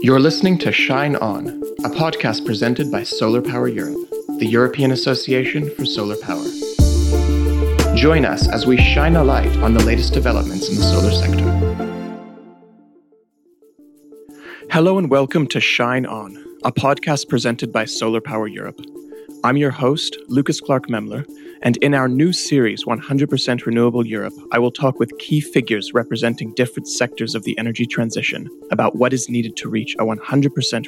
You're listening to Shine On, a podcast presented by Solar Power Europe, the European Association for Solar Power. Join us as we shine a light on the latest developments in the solar sector. Hello and welcome to Shine On, a podcast presented by Solar Power Europe. I'm your host, Lucas Clark Memler, and in our new series, 100% Renewable Europe, I will talk with key figures representing different sectors of the energy transition about what is needed to reach a 100%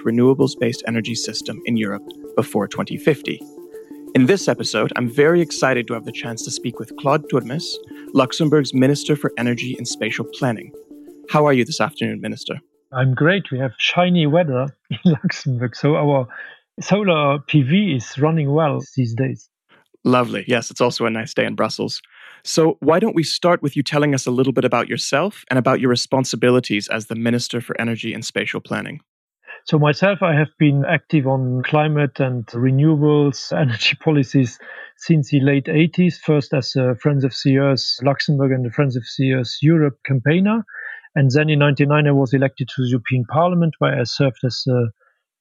renewables based energy system in Europe before 2050. In this episode, I'm very excited to have the chance to speak with Claude Turmes, Luxembourg's Minister for Energy and Spatial Planning. How are you this afternoon, Minister? I'm great. We have shiny weather in Luxembourg, so our solar PV is running well these days. Lovely. Yes, it's also a nice day in Brussels. So, why don't we start with you telling us a little bit about yourself and about your responsibilities as the Minister for Energy and Spatial Planning? So, myself, I have been active on climate and renewables energy policies since the late 80s, first as a Friends of CES Luxembourg and the Friends of CES Europe campaigner. And then in 99, I was elected to the European Parliament, where I served as a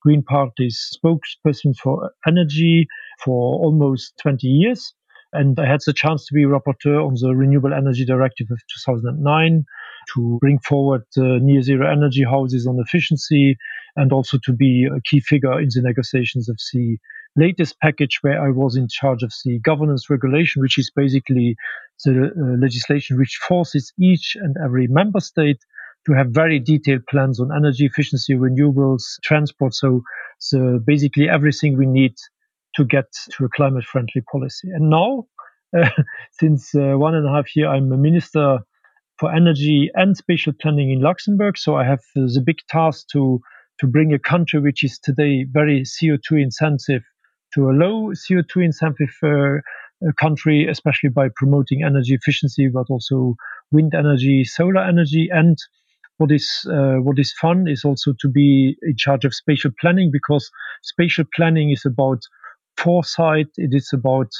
Green Party's spokesperson for energy for almost 20 years. And I had the chance to be rapporteur on the Renewable Energy Directive of 2009 to bring forward uh, near zero energy houses on efficiency and also to be a key figure in the negotiations of the latest package where I was in charge of the governance regulation, which is basically the uh, legislation which forces each and every member state to have very detailed plans on energy efficiency, renewables, transport. So, so basically everything we need to get to a climate friendly policy. And now, uh, since uh, one and a half year, I'm a minister for energy and spatial planning in Luxembourg. So I have uh, the big task to to bring a country which is today very CO2 intensive to a low CO2 intensive uh, country, especially by promoting energy efficiency, but also wind energy, solar energy, and what is uh, what is fun is also to be in charge of spatial planning because spatial planning is about foresight. It is about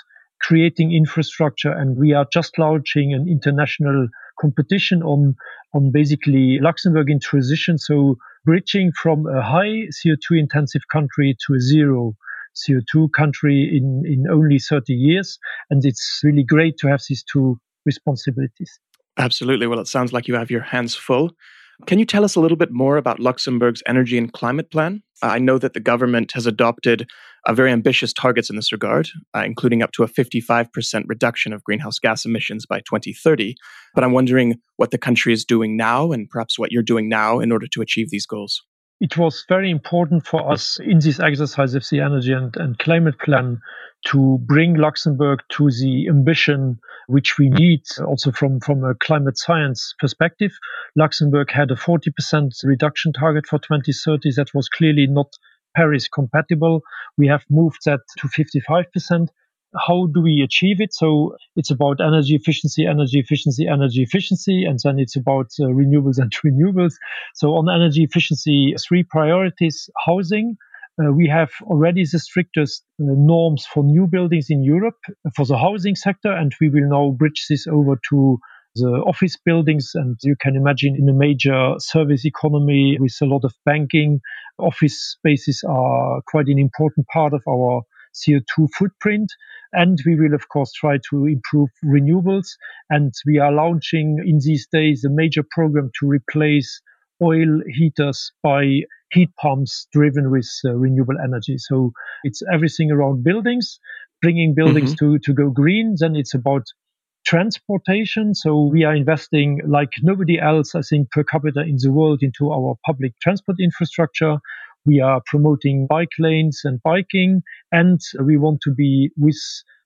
creating infrastructure, and we are just launching an international competition on on basically Luxembourg in transition. So bridging from a high CO2 intensive country to a zero CO2 country in, in only 30 years. And it's really great to have these two responsibilities. Absolutely. Well, it sounds like you have your hands full. Can you tell us a little bit more about Luxembourg's energy and climate plan? I know that the government has adopted uh, very ambitious targets in this regard, uh, including up to a 55% reduction of greenhouse gas emissions by 2030. But I'm wondering what the country is doing now and perhaps what you're doing now in order to achieve these goals. It was very important for us in this exercise of the energy and, and climate plan to bring Luxembourg to the ambition which we need also from, from a climate science perspective. Luxembourg had a 40% reduction target for 2030. That was clearly not Paris compatible. We have moved that to 55%. How do we achieve it? So it's about energy efficiency, energy efficiency, energy efficiency, and then it's about uh, renewables and renewables. So on energy efficiency, three priorities: housing, uh, we have already the strictest uh, norms for new buildings in Europe for the housing sector, and we will now bridge this over to the office buildings. And you can imagine in a major service economy with a lot of banking, office spaces are quite an important part of our CO2 footprint. And we will, of course, try to improve renewables. And we are launching in these days a major program to replace oil heaters by heat pumps driven with uh, renewable energy. So it's everything around buildings, bringing buildings mm-hmm. to, to go green. Then it's about transportation. So we are investing like nobody else, I think, per capita in the world into our public transport infrastructure. We are promoting bike lanes and biking, and we want to be with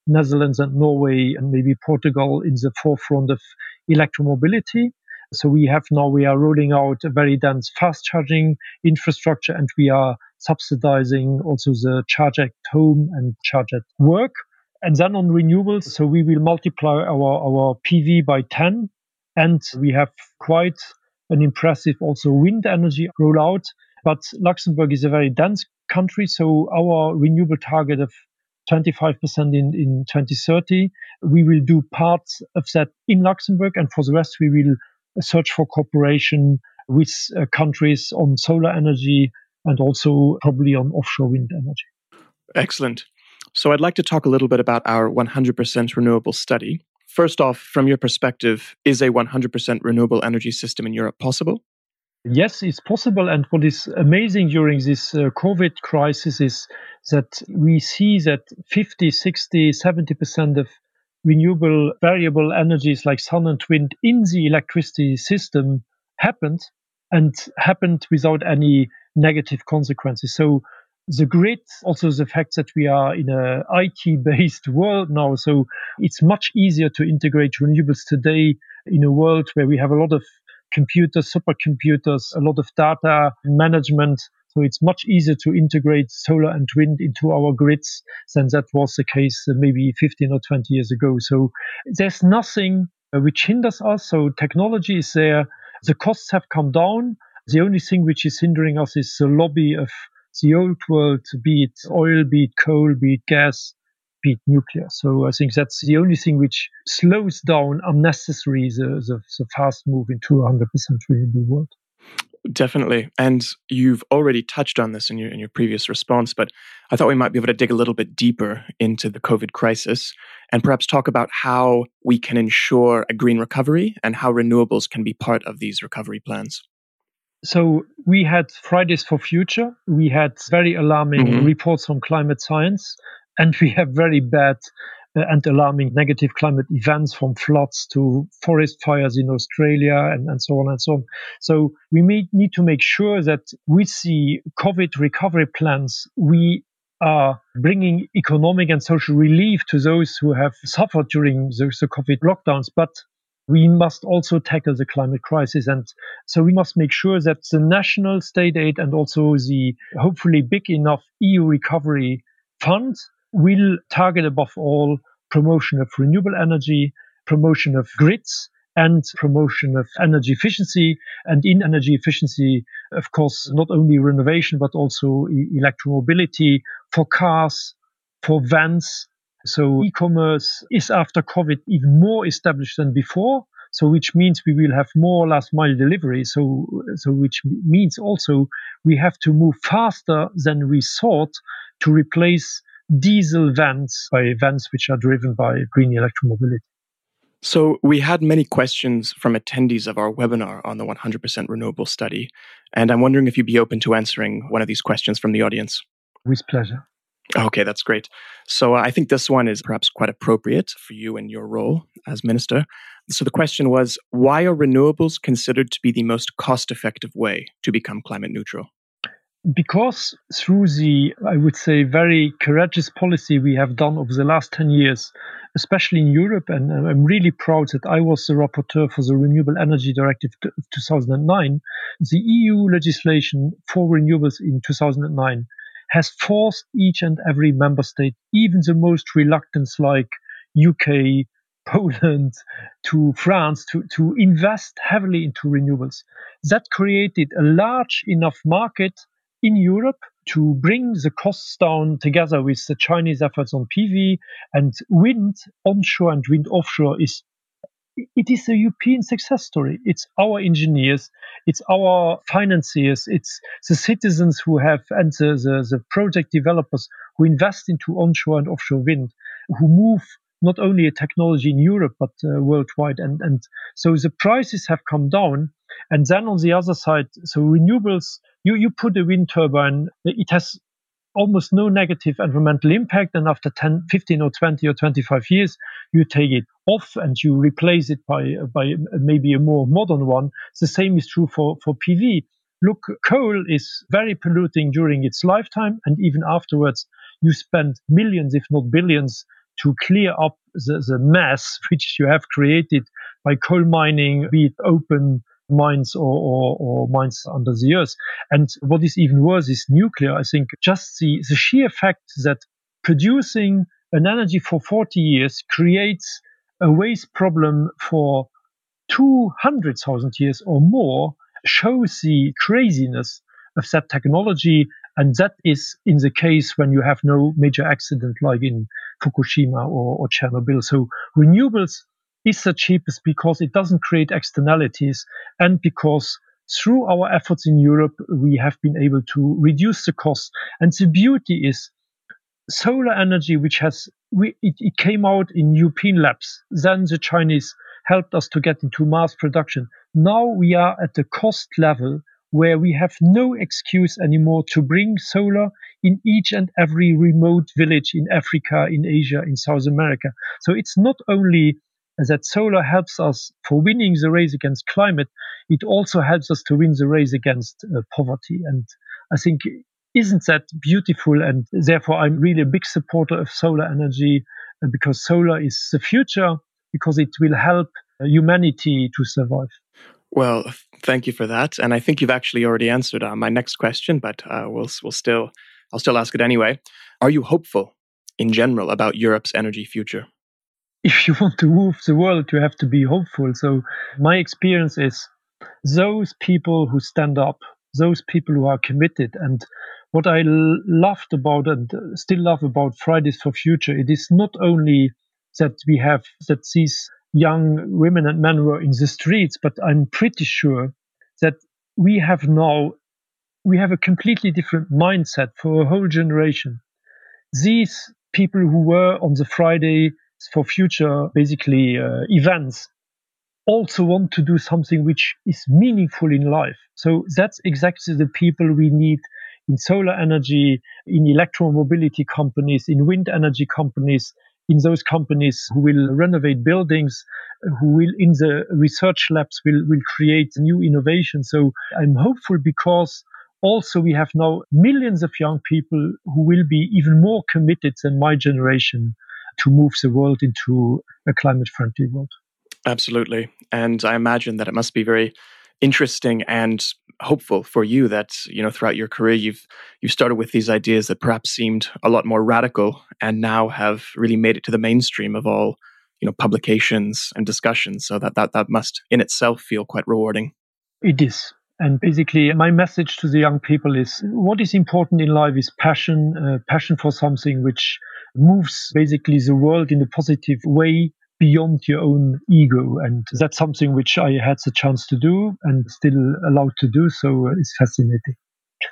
Netherlands and Norway and maybe Portugal in the forefront of electromobility. So we have now, we are rolling out a very dense fast charging infrastructure and we are subsidizing also the charge at home and charge at work. And then on renewables, so we will multiply our, our PV by 10 and we have quite an impressive also wind energy rollout. But Luxembourg is a very dense country, so our renewable target of 25% in, in 2030, we will do parts of that in Luxembourg, and for the rest, we will search for cooperation with uh, countries on solar energy and also probably on offshore wind energy. Excellent. So I'd like to talk a little bit about our 100% renewable study. First off, from your perspective, is a 100% renewable energy system in Europe possible? Yes, it's possible. And what is amazing during this uh, COVID crisis is that we see that 50, 60, 70% of renewable variable energies like sun and wind in the electricity system happened and happened without any negative consequences. So the grid, also the fact that we are in a IT based world now, so it's much easier to integrate renewables today in a world where we have a lot of computers, supercomputers, a lot of data management. So it's much easier to integrate solar and wind into our grids than that was the case maybe 15 or 20 years ago. So there's nothing uh, which hinders us. So technology is there. The costs have come down. The only thing which is hindering us is the lobby of the old world, be it oil, be it coal, be it gas, be it nuclear. So I think that's the only thing which slows down unnecessary the, the, the fast move into a 100% renewable world. Definitely. And you've already touched on this in your in your previous response, but I thought we might be able to dig a little bit deeper into the COVID crisis and perhaps talk about how we can ensure a green recovery and how renewables can be part of these recovery plans. So we had Fridays for Future. We had very alarming mm-hmm. reports from climate science, and we have very bad uh, and alarming negative climate events from floods to forest fires in Australia and, and so on and so on. So we may need to make sure that with the COVID recovery plans, we are bringing economic and social relief to those who have suffered during the, the COVID lockdowns. But we must also tackle the climate crisis. And so we must make sure that the national state aid and also the hopefully big enough EU recovery fund will target above all promotion of renewable energy, promotion of grids, and promotion of energy efficiency. And in energy efficiency, of course, not only renovation, but also electromobility for cars, for vans, so e-commerce is after COVID even more established than before. So which means we will have more last mile delivery. So so which means also we have to move faster than we thought to replace diesel vans by vans which are driven by green electromobility. So, we had many questions from attendees of our webinar on the 100% renewable study. And I'm wondering if you'd be open to answering one of these questions from the audience. With pleasure. Okay, that's great. So uh, I think this one is perhaps quite appropriate for you and your role as minister. So the question was why are renewables considered to be the most cost effective way to become climate neutral? Because through the, I would say, very courageous policy we have done over the last 10 years, especially in Europe, and uh, I'm really proud that I was the rapporteur for the Renewable Energy Directive of 2009, the EU legislation for renewables in 2009 has forced each and every member state, even the most reluctant like UK, Poland to France to, to invest heavily into renewables. That created a large enough market in Europe to bring the costs down together with the Chinese efforts on PV and wind onshore and wind offshore is it is a European success story. It's our engineers, it's our financiers, it's the citizens who have, and the, the, the project developers who invest into onshore and offshore wind, who move not only a technology in Europe, but uh, worldwide. And, and so the prices have come down. And then on the other side, so renewables, you, you put a wind turbine, it has almost no negative environmental impact. And after 10, 15 or 20 or 25 years, you take it off and you replace it by, by maybe a more modern one. The same is true for, for PV. Look, coal is very polluting during its lifetime. And even afterwards, you spend millions, if not billions, to clear up the, the mess which you have created by coal mining, be it open mines or, or, or, mines under the earth. And what is even worse is nuclear. I think just the, the sheer fact that producing an energy for 40 years creates a waste problem for 200,000 years or more shows the craziness of that technology. And that is in the case when you have no major accident like in Fukushima or, or Chernobyl. So renewables is the cheapest because it doesn't create externalities and because through our efforts in Europe, we have been able to reduce the cost. And the beauty is solar energy, which has, we, it, it came out in European labs. Then the Chinese helped us to get into mass production. Now we are at the cost level where we have no excuse anymore to bring solar in each and every remote village in Africa, in Asia, in South America. So it's not only that solar helps us for winning the race against climate, it also helps us to win the race against uh, poverty. And I think, isn't that beautiful? And therefore, I'm really a big supporter of solar energy uh, because solar is the future, because it will help uh, humanity to survive. Well, thank you for that. And I think you've actually already answered uh, my next question, but uh, we'll, we'll still, I'll still ask it anyway. Are you hopeful in general about Europe's energy future? if you want to move the world, you have to be hopeful. So my experience is those people who stand up, those people who are committed, and what I loved about and still love about Fridays for Future, it is not only that we have that these young women and men were in the streets, but I'm pretty sure that we have now we have a completely different mindset for a whole generation. These people who were on the Friday for future basically uh, events also want to do something which is meaningful in life. So that's exactly the people we need in solar energy, in electromobility companies, in wind energy companies, in those companies who will renovate buildings, who will in the research labs will, will create new innovation. So I'm hopeful because also we have now millions of young people who will be even more committed than my generation to move the world into a climate friendly world. Absolutely. And I imagine that it must be very interesting and hopeful for you that you know throughout your career you've you've started with these ideas that perhaps seemed a lot more radical and now have really made it to the mainstream of all you know publications and discussions so that that, that must in itself feel quite rewarding it is and basically my message to the young people is what is important in life is passion uh, passion for something which moves basically the world in a positive way beyond your own ego. And that's something which I had the chance to do and still allowed to do. So it's fascinating.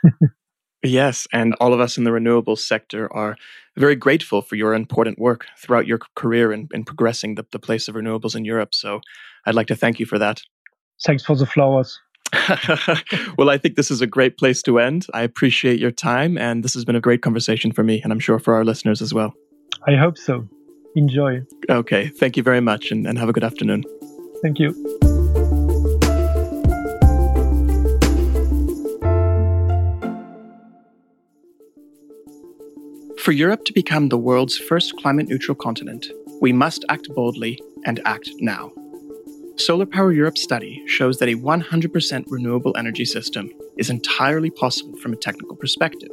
yes. And all of us in the renewables sector are very grateful for your important work throughout your career in, in progressing the, the place of renewables in Europe. So I'd like to thank you for that. Thanks for the flowers. well, I think this is a great place to end. I appreciate your time, and this has been a great conversation for me, and I'm sure for our listeners as well. I hope so. Enjoy. Okay. Thank you very much, and, and have a good afternoon. Thank you. For Europe to become the world's first climate neutral continent, we must act boldly and act now. Solar Power Europe study shows that a 100% renewable energy system is entirely possible from a technical perspective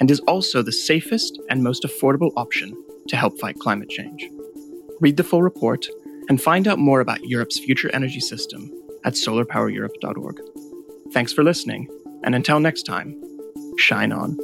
and is also the safest and most affordable option to help fight climate change. Read the full report and find out more about Europe's future energy system at solarpowereurope.org. Thanks for listening, and until next time, shine on.